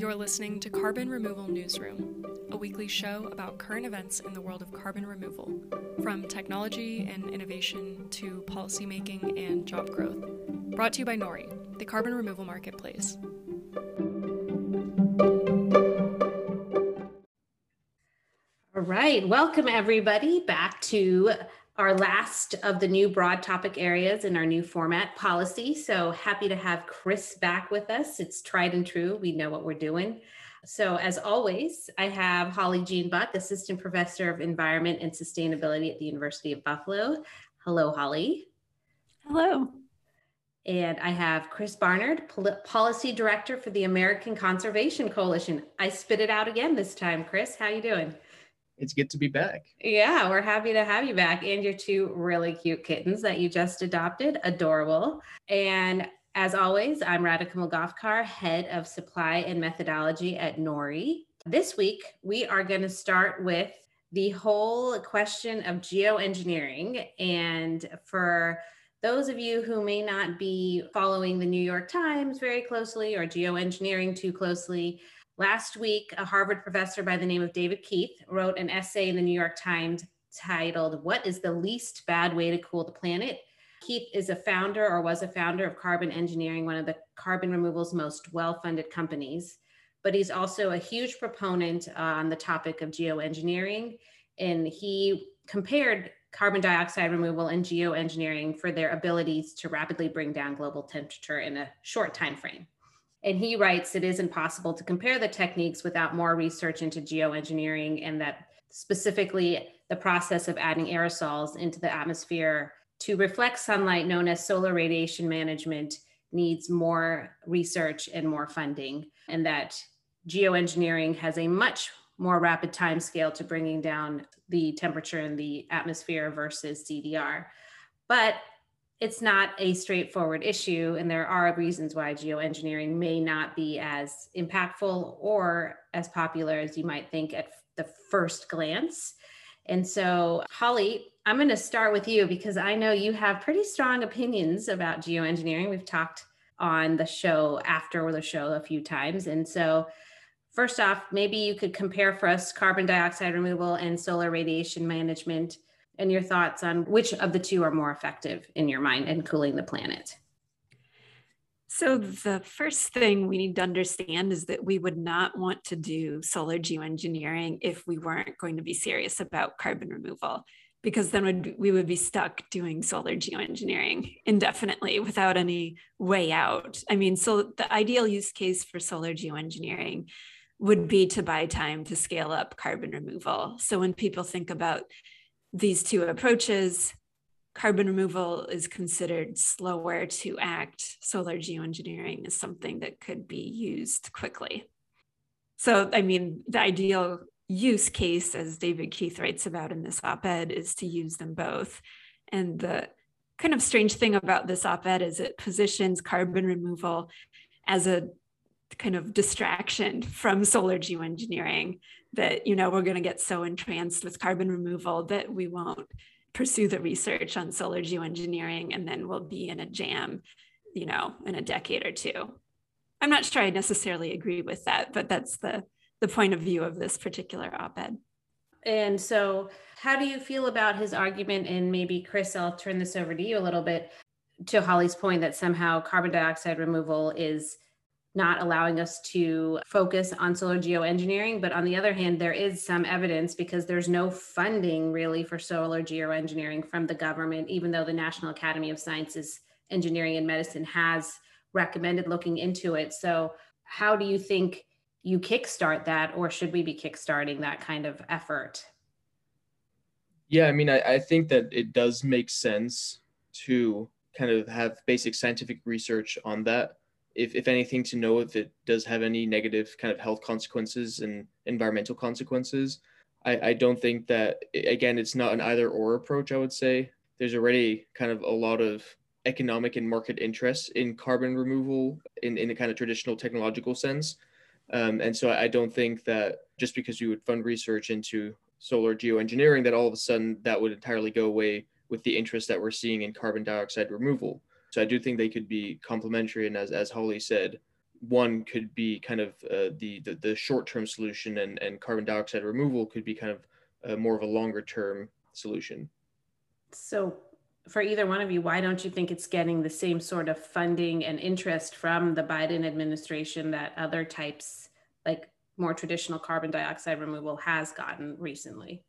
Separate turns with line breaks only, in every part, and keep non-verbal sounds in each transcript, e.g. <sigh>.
You're listening to Carbon Removal Newsroom, a weekly show about current events in the world of carbon removal, from technology and innovation to policymaking and job growth. Brought to you by Nori, the carbon removal marketplace.
All right, welcome everybody back to our last of the new broad topic areas in our new format policy. So happy to have Chris back with us. It's tried and true. We know what we're doing. So as always, I have Holly Jean Buck, Assistant Professor of Environment and Sustainability at the University of Buffalo. Hello, Holly.
Hello.
And I have Chris Barnard, Pol- Policy Director for the American Conservation Coalition. I spit it out again this time. Chris, how you doing?
It's good to be back.
Yeah, we're happy to have you back and your two really cute kittens that you just adopted. Adorable. And as always, I'm Radhika Moolgavkar, head of supply and methodology at Nori. This week, we are going to start with the whole question of geoengineering. And for those of you who may not be following the New York Times very closely or geoengineering too closely, Last week, a Harvard professor by the name of David Keith wrote an essay in the New York Times titled, What is the Least Bad Way to Cool the Planet? Keith is a founder or was a founder of Carbon Engineering, one of the carbon removal's most well funded companies. But he's also a huge proponent on the topic of geoengineering. And he compared carbon dioxide removal and geoengineering for their abilities to rapidly bring down global temperature in a short time frame. And he writes it is impossible to compare the techniques without more research into geoengineering, and that specifically the process of adding aerosols into the atmosphere to reflect sunlight, known as solar radiation management, needs more research and more funding, and that geoengineering has a much more rapid time scale to bringing down the temperature in the atmosphere versus CDR. But it's not a straightforward issue, and there are reasons why geoengineering may not be as impactful or as popular as you might think at the first glance. And so, Holly, I'm going to start with you because I know you have pretty strong opinions about geoengineering. We've talked on the show after the show a few times. And so, first off, maybe you could compare for us carbon dioxide removal and solar radiation management and your thoughts on which of the two are more effective in your mind in cooling the planet.
So, the first thing we need to understand is that we would not want to do solar geoengineering if we weren't going to be serious about carbon removal, because then we would be stuck doing solar geoengineering indefinitely without any way out. I mean, so the ideal use case for solar geoengineering would be to buy time to scale up carbon removal. So, when people think about these two approaches, carbon removal is considered slower to act. Solar geoengineering is something that could be used quickly. So, I mean, the ideal use case, as David Keith writes about in this op ed, is to use them both. And the kind of strange thing about this op ed is it positions carbon removal as a kind of distraction from solar geoengineering that you know we're going to get so entranced with carbon removal that we won't pursue the research on solar geoengineering and then we'll be in a jam you know in a decade or two. I'm not sure i necessarily agree with that but that's the the point of view of this particular op-ed.
And so how do you feel about his argument and maybe chris i'll turn this over to you a little bit to holly's point that somehow carbon dioxide removal is not allowing us to focus on solar geoengineering. But on the other hand, there is some evidence because there's no funding really for solar geoengineering from the government, even though the National Academy of Sciences, Engineering, and Medicine has recommended looking into it. So, how do you think you kickstart that, or should we be kickstarting that kind of effort?
Yeah, I mean, I, I think that it does make sense to kind of have basic scientific research on that if, if anything, to know if it does have any negative kind of health consequences and environmental consequences. I, I don't think that, again, it's not an either or approach, I would say. There's already kind of a lot of economic and market interest in carbon removal in, in a kind of traditional technological sense. Um, and so I don't think that just because you would fund research into solar geoengineering, that all of a sudden that would entirely go away with the interest that we're seeing in carbon dioxide removal. So I do think they could be complementary. And as, as Holly said, one could be kind of uh, the, the, the short-term solution and, and carbon dioxide removal could be kind of uh, more of a longer term solution.
So for either one of you, why don't you think it's getting the same sort of funding and interest from the Biden administration that other types, like more traditional carbon dioxide removal, has gotten recently?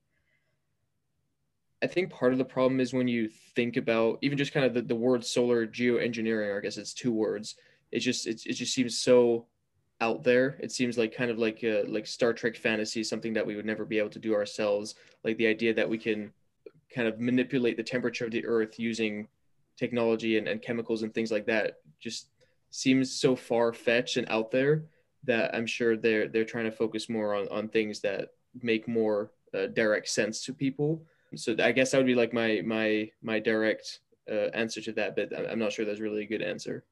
I think part of the problem is when you think about even just kind of the, the word solar geoengineering, I guess it's two words. It just it, it just seems so out there. It seems like kind of like a, like Star Trek fantasy, something that we would never be able to do ourselves. Like the idea that we can kind of manipulate the temperature of the earth using technology and, and chemicals and things like that just seems so far fetched and out there that I'm sure they're they're trying to focus more on on things that make more uh, direct sense to people. So I guess that would be like my my my direct uh, answer to that, but I'm not sure that's really a good answer.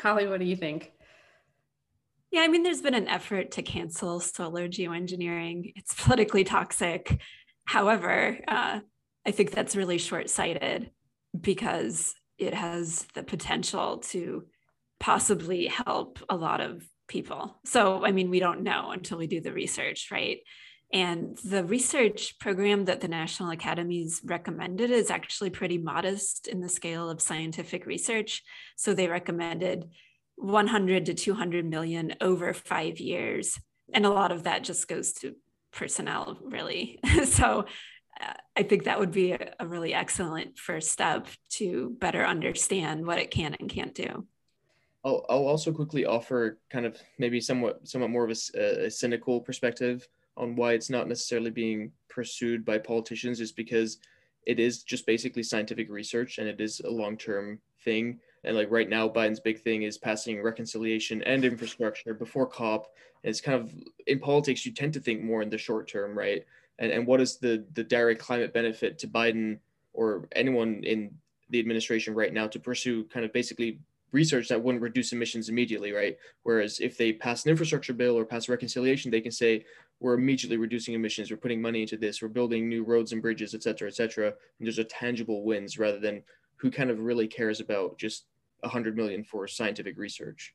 Holly, what do you think?
Yeah, I mean, there's been an effort to cancel solar geoengineering. It's politically toxic. However, uh, I think that's really short sighted because it has the potential to possibly help a lot of people. So, I mean, we don't know until we do the research, right? And the research program that the National Academies recommended is actually pretty modest in the scale of scientific research. So they recommended 100 to 200 million over five years. And a lot of that just goes to personnel, really. <laughs> so uh, I think that would be a, a really excellent first step to better understand what it can and can't do.
I'll, I'll also quickly offer kind of maybe somewhat somewhat more of a, a, cynical perspective on why it's not necessarily being pursued by politicians is because it is just basically scientific research and it is a long-term thing. And like right now biden's big thing is passing reconciliation and infrastructure before cop. And it's kind of in politics you tend to think more in the short term right? And, and what is the the direct climate benefit to Biden or anyone in the administration right now to pursue kind of basically research that wouldn't reduce emissions immediately, right? Whereas if they pass an infrastructure bill or pass reconciliation, they can say we're immediately reducing emissions, we're putting money into this, we're building new roads and bridges, et cetera, et cetera. And there's a tangible wins rather than who kind of really cares about just a hundred million for scientific research.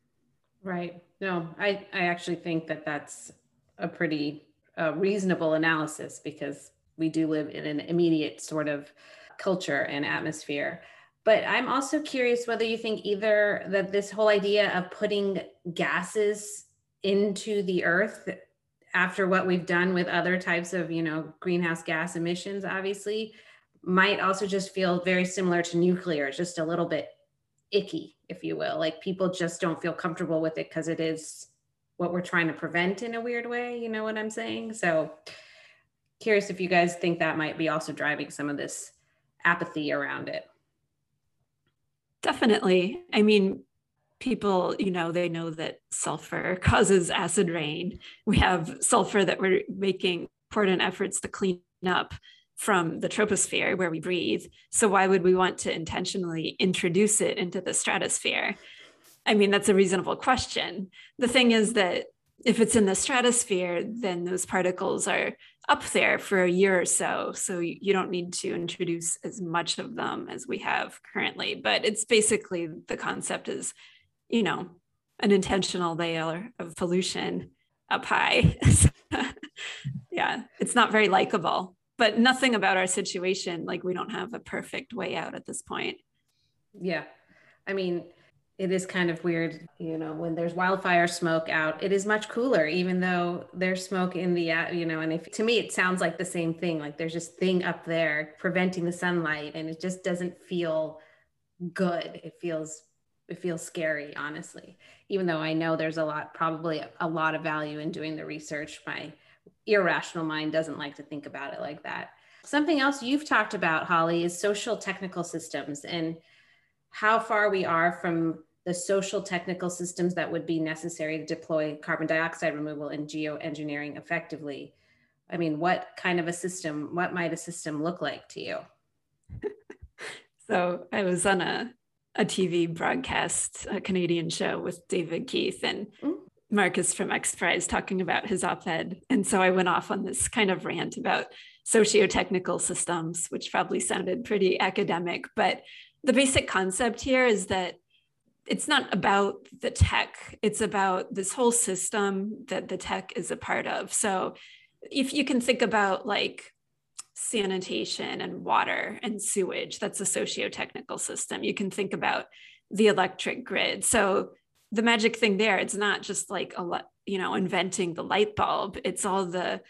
Right. No, I, I actually think that that's a pretty a reasonable analysis because we do live in an immediate sort of culture and atmosphere. But I'm also curious whether you think either that this whole idea of putting gases into the earth after what we've done with other types of, you know, greenhouse gas emissions, obviously, might also just feel very similar to nuclear, just a little bit icky, if you will. Like people just don't feel comfortable with it because it is what we're trying to prevent in a weird way. You know what I'm saying? So curious if you guys think that might be also driving some of this apathy around it.
Definitely. I mean, people, you know, they know that sulfur <laughs> causes acid rain. We have sulfur that we're making important efforts to clean up from the troposphere where we breathe. So why would we want to intentionally introduce it into the stratosphere? I mean, that's a reasonable question. The thing is that if it's in the stratosphere, then those particles are up there for a year or so. So you don't need to introduce as much of them as we have currently. But it's basically the concept is, you know, an intentional layer of pollution up high. <laughs> yeah, it's not very likable, but nothing about our situation, like we don't have a perfect way out at this point.
Yeah. I mean, it is kind of weird, you know, when there's wildfire smoke out, it is much cooler, even though there's smoke in the, you know, and if to me, it sounds like the same thing. Like there's this thing up there preventing the sunlight and it just doesn't feel good. It feels, it feels scary, honestly, even though I know there's a lot, probably a lot of value in doing the research. My irrational mind doesn't like to think about it like that. Something else you've talked about, Holly, is social technical systems and how far we are from the social technical systems that would be necessary to deploy carbon dioxide removal and geoengineering effectively. I mean, what kind of a system, what might a system look like to you? <laughs>
so I was on a, a TV broadcast, a Canadian show with David Keith and mm. Marcus from X Prize talking about his op ed. And so I went off on this kind of rant about socio-technical systems, which probably sounded pretty academic, but the basic concept here is that it's not about the tech, it's about this whole system that the tech is a part of. So if you can think about like sanitation and water and sewage, that's a socio-technical system. You can think about the electric grid. So the magic thing there, it's not just like a you know inventing the light bulb. It's all the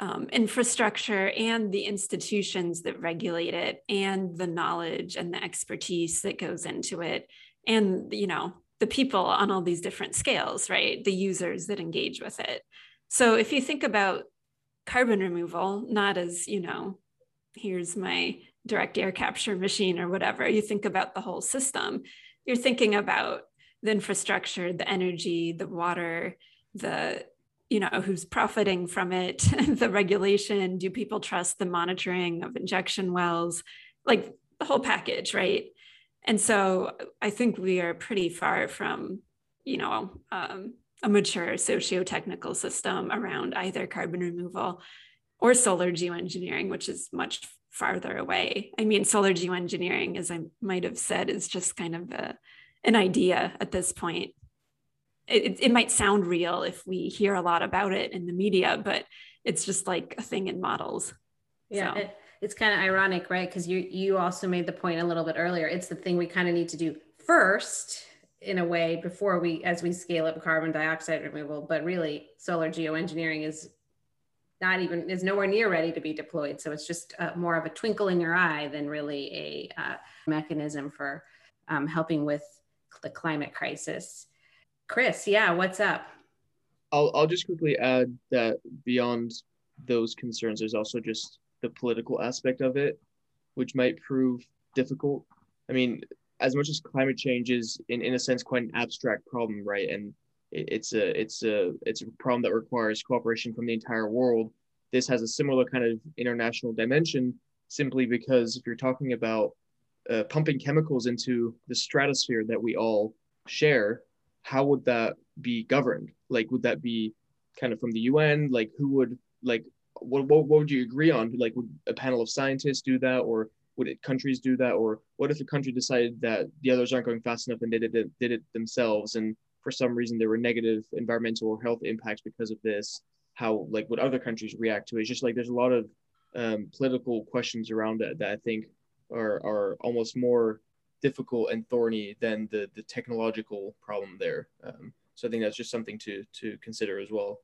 um, infrastructure and the institutions that regulate it, and the knowledge and the expertise that goes into it, and you know the people on all these different scales, right? The users that engage with it. So if you think about carbon removal, not as you know, here's my direct air capture machine or whatever. You think about the whole system. You're thinking about the infrastructure, the energy, the water, the you know who's profiting from it <laughs> the regulation do people trust the monitoring of injection wells like the whole package right and so i think we are pretty far from you know um, a mature socio-technical system around either carbon removal or solar geoengineering which is much farther away i mean solar geoengineering as i might have said is just kind of a an idea at this point. It, it might sound real if we hear a lot about it in the media, but it's just like a thing in models.
Yeah, so. it, it's kind of ironic, right? Because you you also made the point a little bit earlier. It's the thing we kind of need to do first in a way before we as we scale up carbon dioxide removal but really solar geoengineering is not even is nowhere near ready to be deployed so it's just uh, more of a twinkle in your eye than really a uh, mechanism for um, helping with the climate crisis. Chris, yeah, what's up?
I'll, I'll just quickly add that beyond those concerns, there's also just the political aspect of it, which might prove difficult. I mean, as much as climate change is, in, in a sense, quite an abstract problem, right? And it, it's a it's a it's a problem that requires cooperation from the entire world. This has a similar kind of international dimension, simply because if you're talking about uh, pumping chemicals into the stratosphere that we all share, how would that be governed? Like, would that be kind of from the UN? Like, who would like what, what, what would you agree on? Like, would a panel of scientists do that, or would it countries do that, or what if a country decided that the others aren't going fast enough and did it did it themselves, and for some reason there were negative environmental or health impacts because of this? How like would other countries react to it? It's just like there's a lot of um, political questions around it that I think are are almost more difficult and thorny than the the technological problem there. Um, so I think that's just something to to consider as well.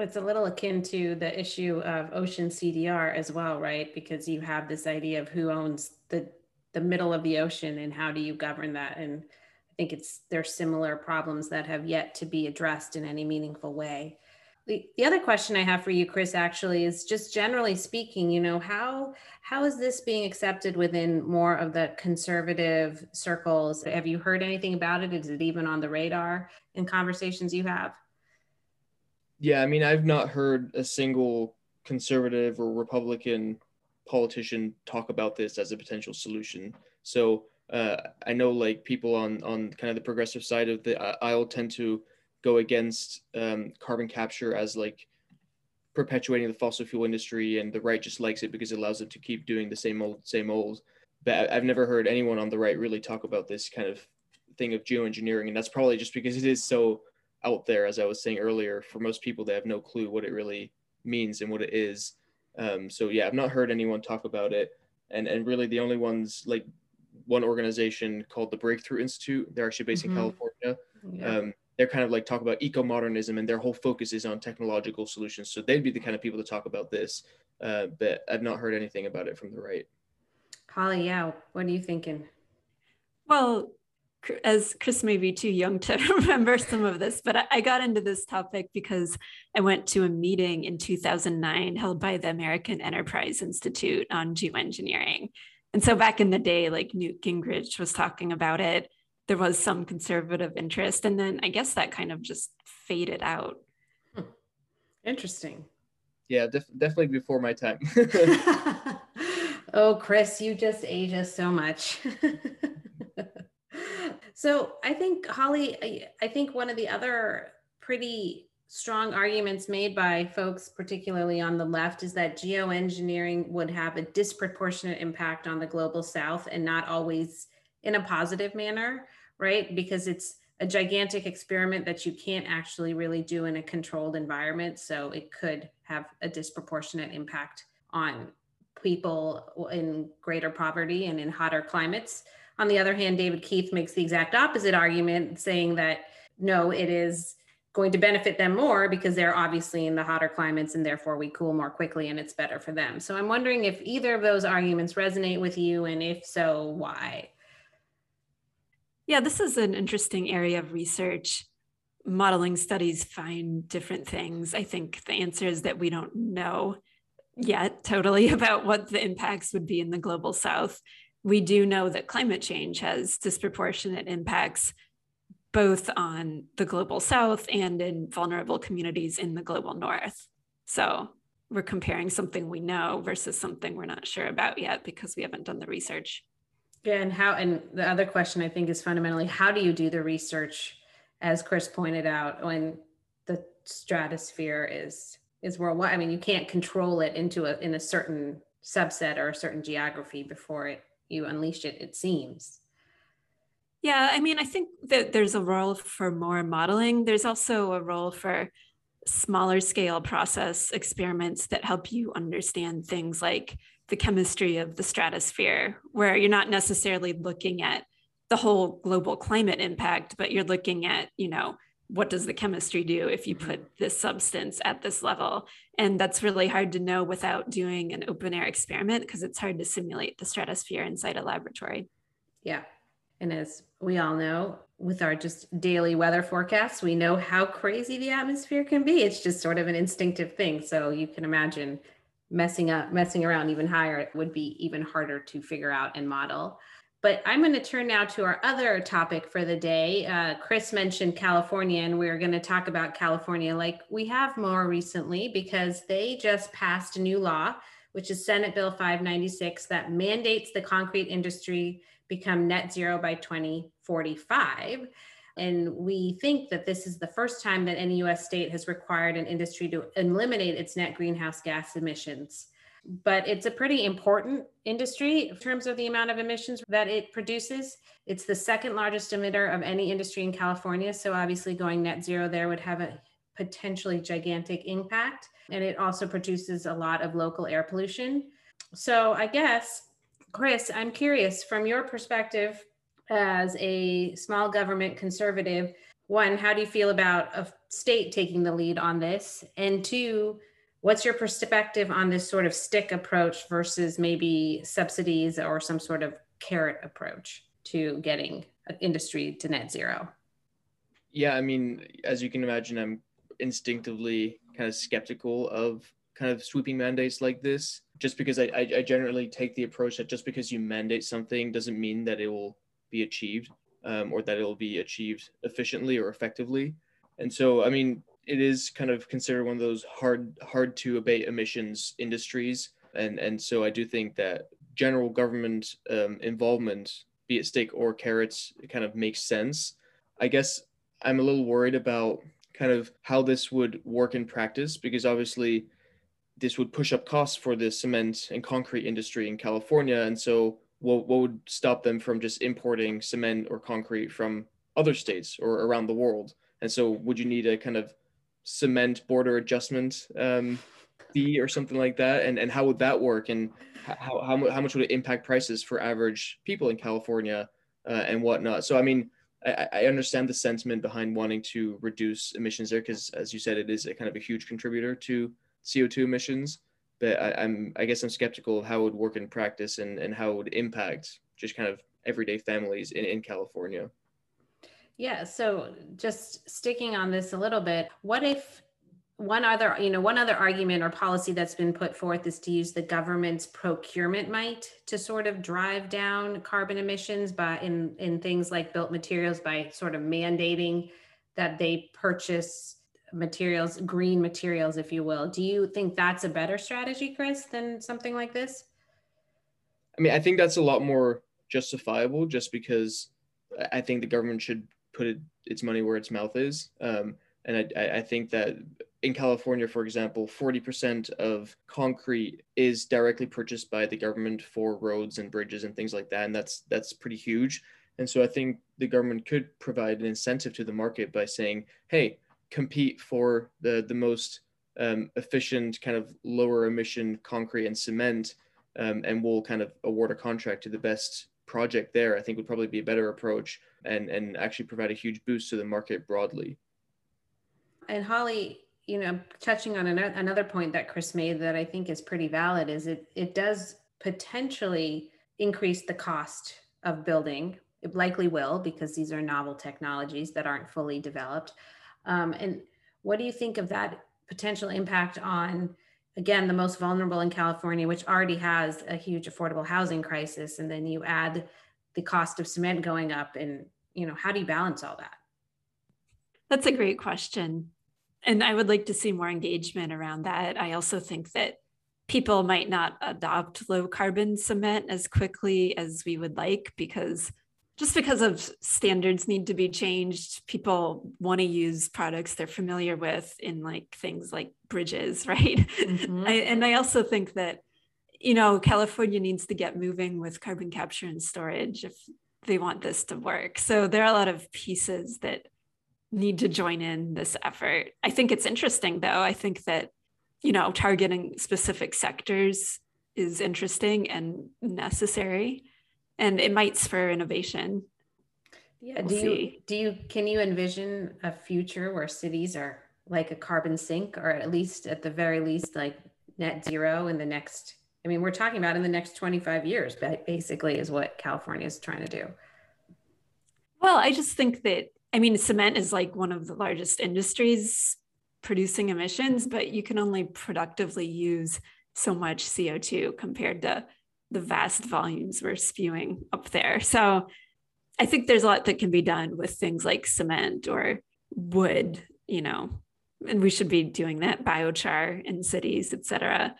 It's a little akin to the issue of ocean CDR as well, right? Because you have this idea of who owns the the middle of the ocean and how do you govern that? And I think it's there's similar problems that have yet to be addressed in any meaningful way. The, the other question I have for you, Chris, actually is just generally speaking, you know, how how is this being accepted within more of the conservative circles? Have you heard anything about it? Is it even on the radar in conversations you have?
Yeah, I mean, I've not heard a single conservative or Republican politician talk about this as a potential solution. So uh, I know like people on on kind of the progressive side of the aisle tend to go against um, carbon capture as like perpetuating the fossil fuel industry and the right just likes it because it allows them to keep doing the same old same old but i've never heard anyone on the right really talk about this kind of thing of geoengineering and that's probably just because it is so out there as i was saying earlier for most people they have no clue what it really means and what it is um, so yeah i've not heard anyone talk about it and and really the only ones like one organization called the breakthrough institute they're actually based mm-hmm. in california yeah. um, they're kind of like talk about eco modernism and their whole focus is on technological solutions. So they'd be the kind of people to talk about this. Uh, but I've not heard anything about it from the right.
Holly, yeah, what are you thinking?
Well, as Chris may be too young to <laughs> remember some of this, but I got into this topic because I went to a meeting in 2009 held by the American Enterprise Institute on geoengineering. And so back in the day, like Newt Gingrich was talking about it there was some conservative interest. And then I guess that kind of just faded out.
Hmm. Interesting.
Yeah, def- definitely before my time. <laughs> <laughs>
oh, Chris, you just age us so much. So I think, Holly, I, I think one of the other pretty strong arguments made by folks, particularly on the left, is that geoengineering would have a disproportionate impact on the global south and not always in a positive manner, right? Because it's a gigantic experiment that you can't actually really do in a controlled environment. So it could have a disproportionate impact on people in greater poverty and in hotter climates. On the other hand, David Keith makes the exact opposite argument, saying that no, it is going to benefit them more because they're obviously in the hotter climates and therefore we cool more quickly and it's better for them. So I'm wondering if either of those arguments resonate with you and if so, why?
Yeah, this is an interesting area of research. Modeling studies find different things. I think the answer is that we don't know yet totally <laughs> about what the impacts would be in the global south. We do know that climate change has disproportionate impacts both on the global south and in vulnerable communities in the global north. So we're comparing something we know versus something we're not sure about yet because we haven't done the research.
Yeah, and how and the other question I think is fundamentally how do you do the research as Chris pointed out when the stratosphere is is worldwide. I mean, you can't control it into a in a certain subset or a certain geography before it you unleash it, it seems.
Yeah, I mean, I think that there's a role for more modeling. There's also a role for smaller scale process experiments that help you understand things like the chemistry of the stratosphere, where you're not necessarily looking at the whole global climate impact, but you're looking at, you know, what does the chemistry do if you put mm-hmm. this substance at this level? And that's really hard to know without doing an open air experiment because it's hard to simulate the stratosphere inside a laboratory.
Yeah. And as we all know, with our just daily weather forecasts, we know how crazy the atmosphere can be. It's just sort of an instinctive thing. So you can imagine messing up, messing around even higher, it would be even harder to figure out and model. But I'm going to turn now to our other topic for the day. Uh, Chris mentioned California, and we're going to talk about California like we have more recently because they just passed a new law, which is Senate Bill 596, that mandates the concrete industry become net zero by 2045. And we think that this is the first time that any US state has required an industry to eliminate its net greenhouse gas emissions. But it's a pretty important industry in terms of the amount of emissions that it produces. It's the second largest emitter of any industry in California. So obviously, going net zero there would have a potentially gigantic impact. And it also produces a lot of local air pollution. So I guess Chris, I'm curious from your perspective as a small government conservative, one, how do you feel about a state taking the lead on this? And two, what's your perspective on this sort of stick approach versus maybe subsidies or some sort of carrot approach to getting industry to net zero?
Yeah, I mean, as you can imagine, I'm instinctively kind of skeptical of kind of sweeping mandates like this just because I, I, generally take the approach that just because you mandate something doesn't mean that it will be achieved um, or that it will be achieved efficiently or effectively and so i mean it is kind of considered one of those hard hard to abate emissions industries and and so i do think that general government um, involvement be it stick or carrots kind of makes sense i guess i'm a little worried about kind of how this would work in practice because obviously this would push up costs for the cement and concrete industry in California. And so, what, what would stop them from just importing cement or concrete from other states or around the world? And so, would you need a kind of cement border adjustment um, fee or something like that? And, and how would that work? And how, how, how much would it impact prices for average people in California uh, and whatnot? So, I mean, I, I understand the sentiment behind wanting to reduce emissions there because, as you said, it is a kind of a huge contributor to CO2 emissions, but I, am I guess I'm skeptical of how it would work in practice and, and how it would impact just kind of everyday families in, in California.
Yeah. So just sticking on this a little bit, what if one other, you know, one other argument or policy that's been put forth is to use the government's procurement might to sort of drive down carbon emissions by in in things like built materials by sort of mandating that they purchase materials, green materials, if you will. Do you think that's a better strategy, Chris, than something like this?
I mean, I think that's a lot more justifiable just because I think the government should put it, its money where its mouth is. Um, and I, I think that in California, for example, 40% of concrete is directly purchased by the government for roads and bridges and things like that. And that's that's pretty huge. And so I think the government could provide an incentive to the market by saying, hey, compete for the, the most um, efficient, kind of lower emission concrete and cement, um, and we'll kind of award a contract to the best project there, I think would probably be a better approach and, and actually provide a huge boost to the market broadly.
And Holly, you know, touching on another point that Chris made that I think is pretty valid is it it does potentially increase the cost of building. It likely will because these are novel technologies that aren't fully developed. Um, and what do you think of that potential impact on, again, the most vulnerable in California, which already has a huge affordable housing crisis, and then you add the cost of cement going up, and you know, how do you balance all that?
That's a great question. And I would like to see more engagement around that. I also think that people might not adopt low carbon cement as quickly as we would like because just because of standards need to be changed people want to use products they're familiar with in like things like bridges <laughs> right? Mm-hmm. I, and i also think that you know california needs to get moving with carbon capture and storage if they want this to work. So there are a lot of pieces that need to join in this effort. I think it's interesting though. I think that you know targeting specific sectors is interesting and necessary and it might spur innovation.
Yeah. We'll do see. you do you can you envision a future where cities are like a carbon sink, or at least at the very least like net zero in the next? I mean, we're talking about in the next 25 years, but basically, is what California is trying to do.
Well, I just think that I mean, cement is like one of the largest industries producing emissions, but you can only productively use so much CO2 compared to the vast volumes we're spewing up there. So I think there's a lot that can be done with things like cement or wood, you know, and we should be doing that biochar in cities, et cetera.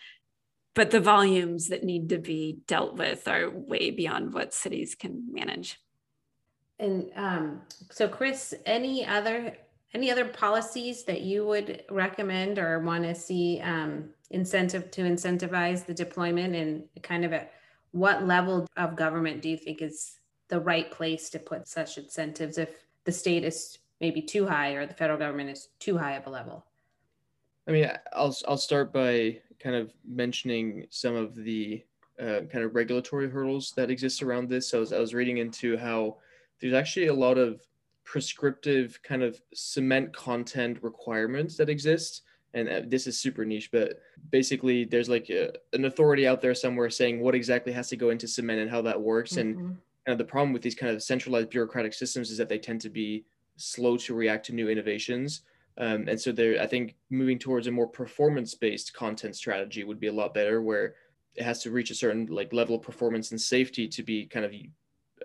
But the volumes that need to be dealt with are way beyond what cities can manage.
And um, so, Chris, any other any other policies that you would recommend or want to see um, incentive to incentivize the deployment and kind of a what level of government do you think is the right place to put such incentives if the state is maybe too high or the federal government is too high of a level?
I mean, I'll I'll start by kind of mentioning some of the uh, kind of regulatory hurdles that exist around this. So I was, I was reading into how there's actually a lot of prescriptive kind of cement content requirements that exist and uh, this is super niche, but basically there's like a, an authority out there somewhere saying what exactly has to go into cement and how that works. Mm-hmm. And kind of the problem with these kind of centralized bureaucratic systems is that they tend to be slow to react to new innovations. Um, and so there, I think moving towards a more performance-based content strategy would be a lot better, where it has to reach a certain like level of performance and safety to be kind of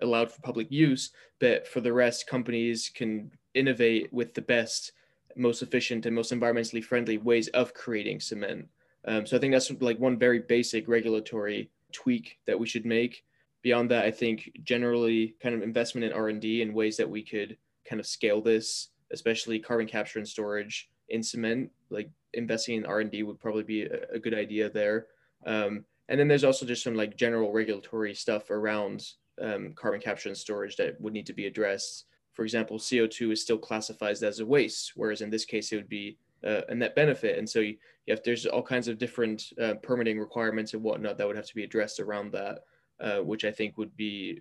allowed for public use. But for the rest, companies can innovate with the best most efficient and most environmentally friendly ways of creating cement. Um, so I think that's like one very basic regulatory tweak that we should make. Beyond that, I think generally kind of investment in R&D in ways that we could kind of scale this, especially carbon capture and storage in cement, like investing in R&D would probably be a, a good idea there. Um, and then there's also just some like general regulatory stuff around um, carbon capture and storage that would need to be addressed for example, CO2 is still classified as a waste, whereas in this case it would be uh, a net benefit. And so you, you, have there's all kinds of different uh, permitting requirements and whatnot that would have to be addressed around that, uh, which I think would be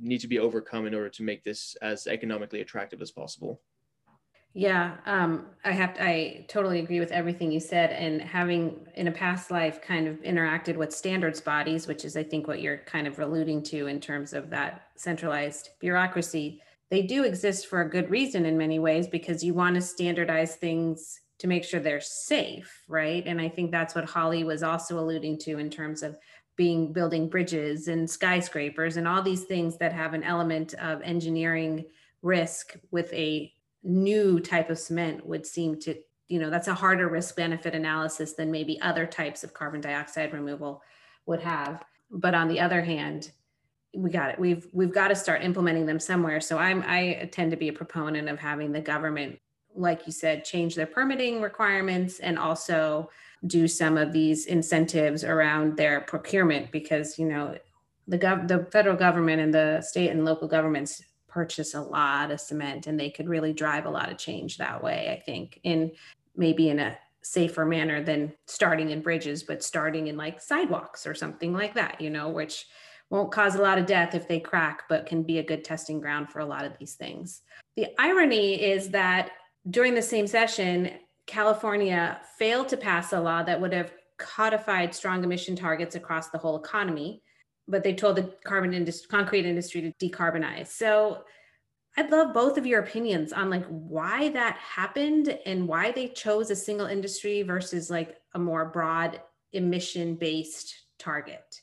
need to be overcome in order to make this as economically attractive as possible.
Yeah, um, I have. To, I totally agree with everything you said. And having in a past life kind of interacted with standards bodies, which is I think what you're kind of alluding to in terms of that centralized bureaucracy they do exist for a good reason in many ways because you want to standardize things to make sure they're safe, right? And I think that's what Holly was also alluding to in terms of being building bridges and skyscrapers and all these things that have an element of engineering risk with a new type of cement would seem to you know that's a harder risk benefit analysis than maybe other types of carbon dioxide removal would have but on the other hand we got it. We've we've got to start implementing them somewhere. So I'm I tend to be a proponent of having the government, like you said, change their permitting requirements and also do some of these incentives around their procurement because you know the gov the federal government and the state and local governments purchase a lot of cement and they could really drive a lot of change that way, I think, in maybe in a safer manner than starting in bridges, but starting in like sidewalks or something like that, you know, which won't cause a lot of death if they crack, but can be a good testing ground for a lot of these things. The irony is that during the same session, California failed to pass a law that would have codified strong emission targets across the whole economy, but they told the carbon industry, concrete industry to decarbonize. So I'd love both of your opinions on like why that happened and why they chose a single industry versus like a more broad emission based target.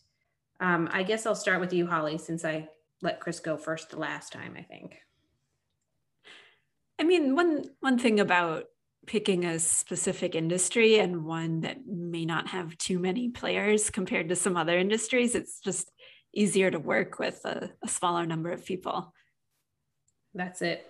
Um, I guess I'll start with you, Holly, since I let Chris go first the last time, I think.
I mean, one one thing about picking a specific industry and one that may not have too many players compared to some other industries, it's just easier to work with a, a smaller number of people.
That's it.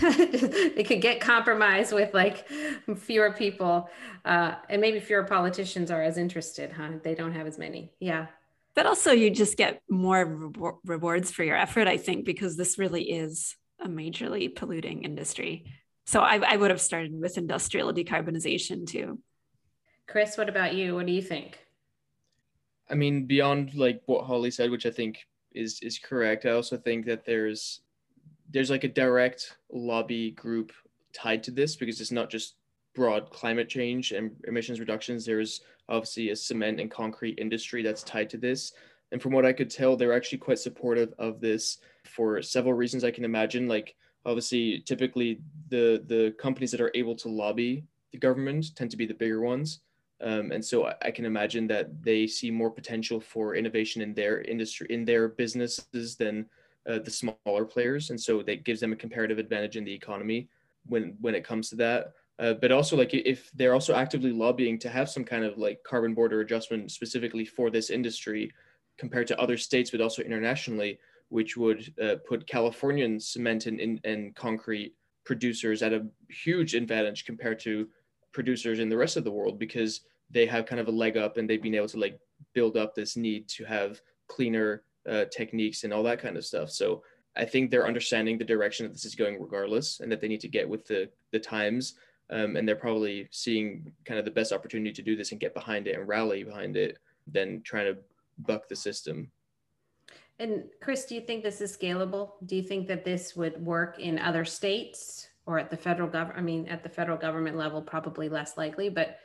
<laughs> they could get compromised with like fewer people, uh, and maybe fewer politicians are as interested, huh? They don't have as many. Yeah,
but also you just get more re- rewards for your effort i think because this really is a majorly polluting industry so I, I, would have started with industrial decarbonization too
chris what about you what do you think
i mean beyond like what holly said which i think is is correct i also think that there's there's like a direct lobby group tied to this because it's not just broad climate change and emissions reductions there's obviously a cement and concrete industry that's tied to this. And from what I could tell, they're actually quite supportive of this for several reasons I can imagine. Like obviously, typically the the companies that are able to lobby the government tend to be the bigger ones. Um, and so I can imagine that they see more potential for innovation in their industry, in their businesses than uh, the smaller players. And so that gives them a comparative advantage in the economy when when it comes to that. Uh, but also like if they're also actively lobbying to have some kind of like carbon border adjustment specifically for this industry compared to other states but also internationally which would uh, put californian cement and, and, and concrete producers at a huge advantage compared to producers in the rest of the world because they have kind of a leg up and they've been able to like build up this need to have cleaner uh, techniques and all that kind of stuff so i think they're understanding the direction that this is going regardless and that they need to get with the the times um, and they're probably seeing kind of the best opportunity to do this and get behind it and rally behind it than trying to buck the system.
And Chris, do you think this is scalable? Do you think that this would work in other states or at the federal government? I mean, at the federal government level, probably less likely, but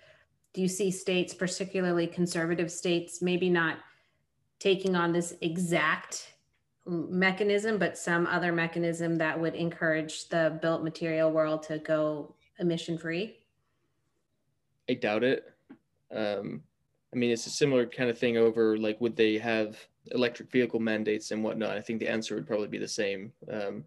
do you see states, particularly conservative states, maybe not taking on this exact mechanism, but some other mechanism that would encourage the built material world to go emission free?
I doubt it. Um, I mean, it's a similar kind of thing over like, would they have electric vehicle mandates and whatnot? I think the answer would probably be the same. Um,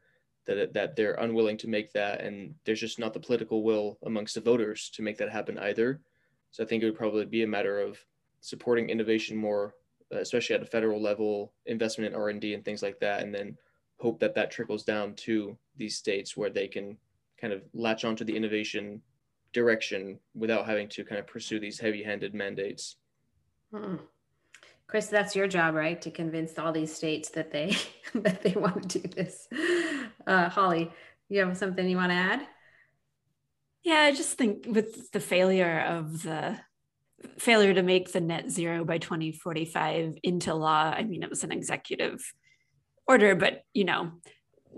that that they're unwilling to make that, and there's just not the political will amongst the voters to make that happen either. So I think it would probably be a matter of supporting innovation more, uh, especially at a federal level, investment in R and D and things like that, and then hope that that trickles down to these states where they can kind of latch onto the innovation direction without having to kind of pursue these heavy-handed mandates.
Hmm. Chris, that's your job, right? To convince all these states that they <laughs> that they want to do this. Uh, Holly, you have something you want to add?
Yeah, I just think with the failure of the failure to make the net zero by 2045 into law, I mean, it was an executive order, but you know,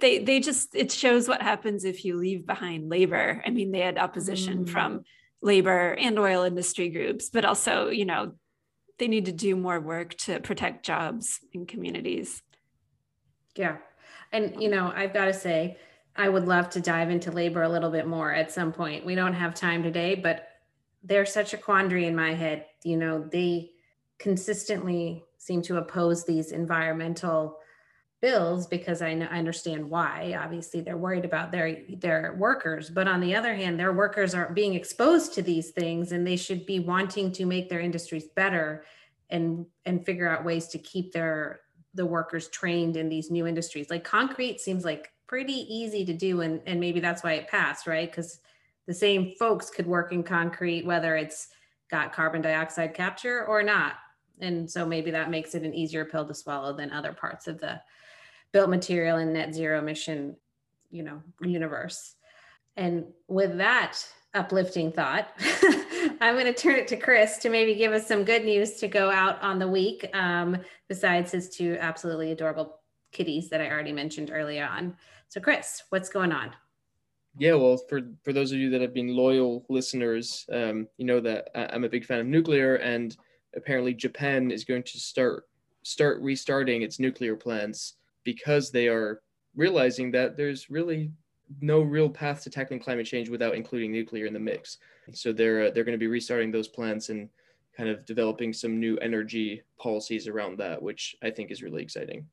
they they just it shows what happens if you leave behind labor. I mean, they had opposition mm. from labor and oil industry groups, but also, you know, they need to do more work to protect jobs in communities.
Yeah. And you know, I've got to say, I would love to dive into labor a little bit more at some point. We don't have time today, but there's such a quandary in my head. You know, they consistently seem to oppose these environmental bills because I, know, I understand why. Obviously, they're worried about their their workers, but on the other hand, their workers are being exposed to these things, and they should be wanting to make their industries better and and figure out ways to keep their the workers trained in these new industries. Like concrete seems like pretty easy to do, and and maybe that's why it passed, right? Because the same folks could work in concrete whether it's got carbon dioxide capture or not and so maybe that makes it an easier pill to swallow than other parts of the built material and net zero emission, you know, universe. And with that uplifting thought, <laughs> I'm going to turn it to Chris to maybe give us some good news to go out on the week, um, besides his two absolutely adorable kitties that I already mentioned earlier on. So, Chris, what's going on?
Yeah, well, for for those of you that have been loyal listeners, um, you know that I'm a big fan of nuclear, and apparently Japan is going to start start restarting its nuclear plants because they are realizing that there's really no real path to tackling climate change without including nuclear in the mix. So they're uh, they're going to be restarting those plants and kind of developing some new energy policies around that, which I think is really exciting.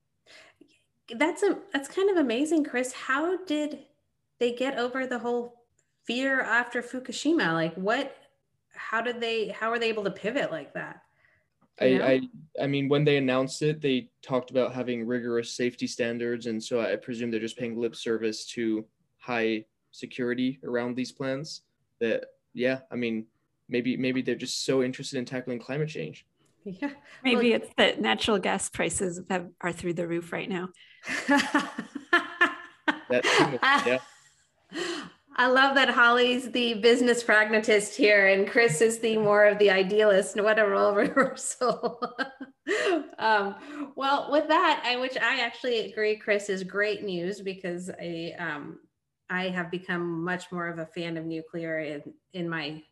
That's a that's kind of amazing, Chris. How did they get over the whole fear after Fukushima? Like what how did they how are they able to pivot like that?
I, I I mean when they announced it, they talked about having rigorous safety standards, and so I presume they're just paying lip service to high security around these plans. That yeah, I mean maybe maybe they're just so interested in tackling climate change.
Yeah,
maybe well, it's that natural gas prices have, are through the roof right now. <laughs>
that, yeah. I love that Holly's the business pragmatist here and Chris is the more of the idealist. What a role <laughs> reversal. um, well, with that, I, which I actually agree, Chris, is great news because I, um, I have become much more of a fan of nuclear in, in my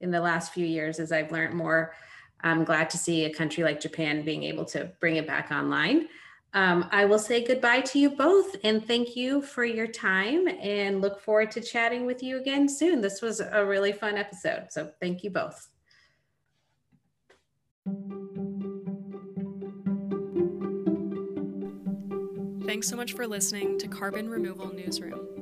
in the last few years as I've learned more. I'm glad to see a country like Japan being able to bring it back online. Um, I will say goodbye to you both and thank you for your time and look forward to chatting with you again soon. This was a really fun episode. So thank you both.
Thanks so much for listening to Carbon Removal Newsroom.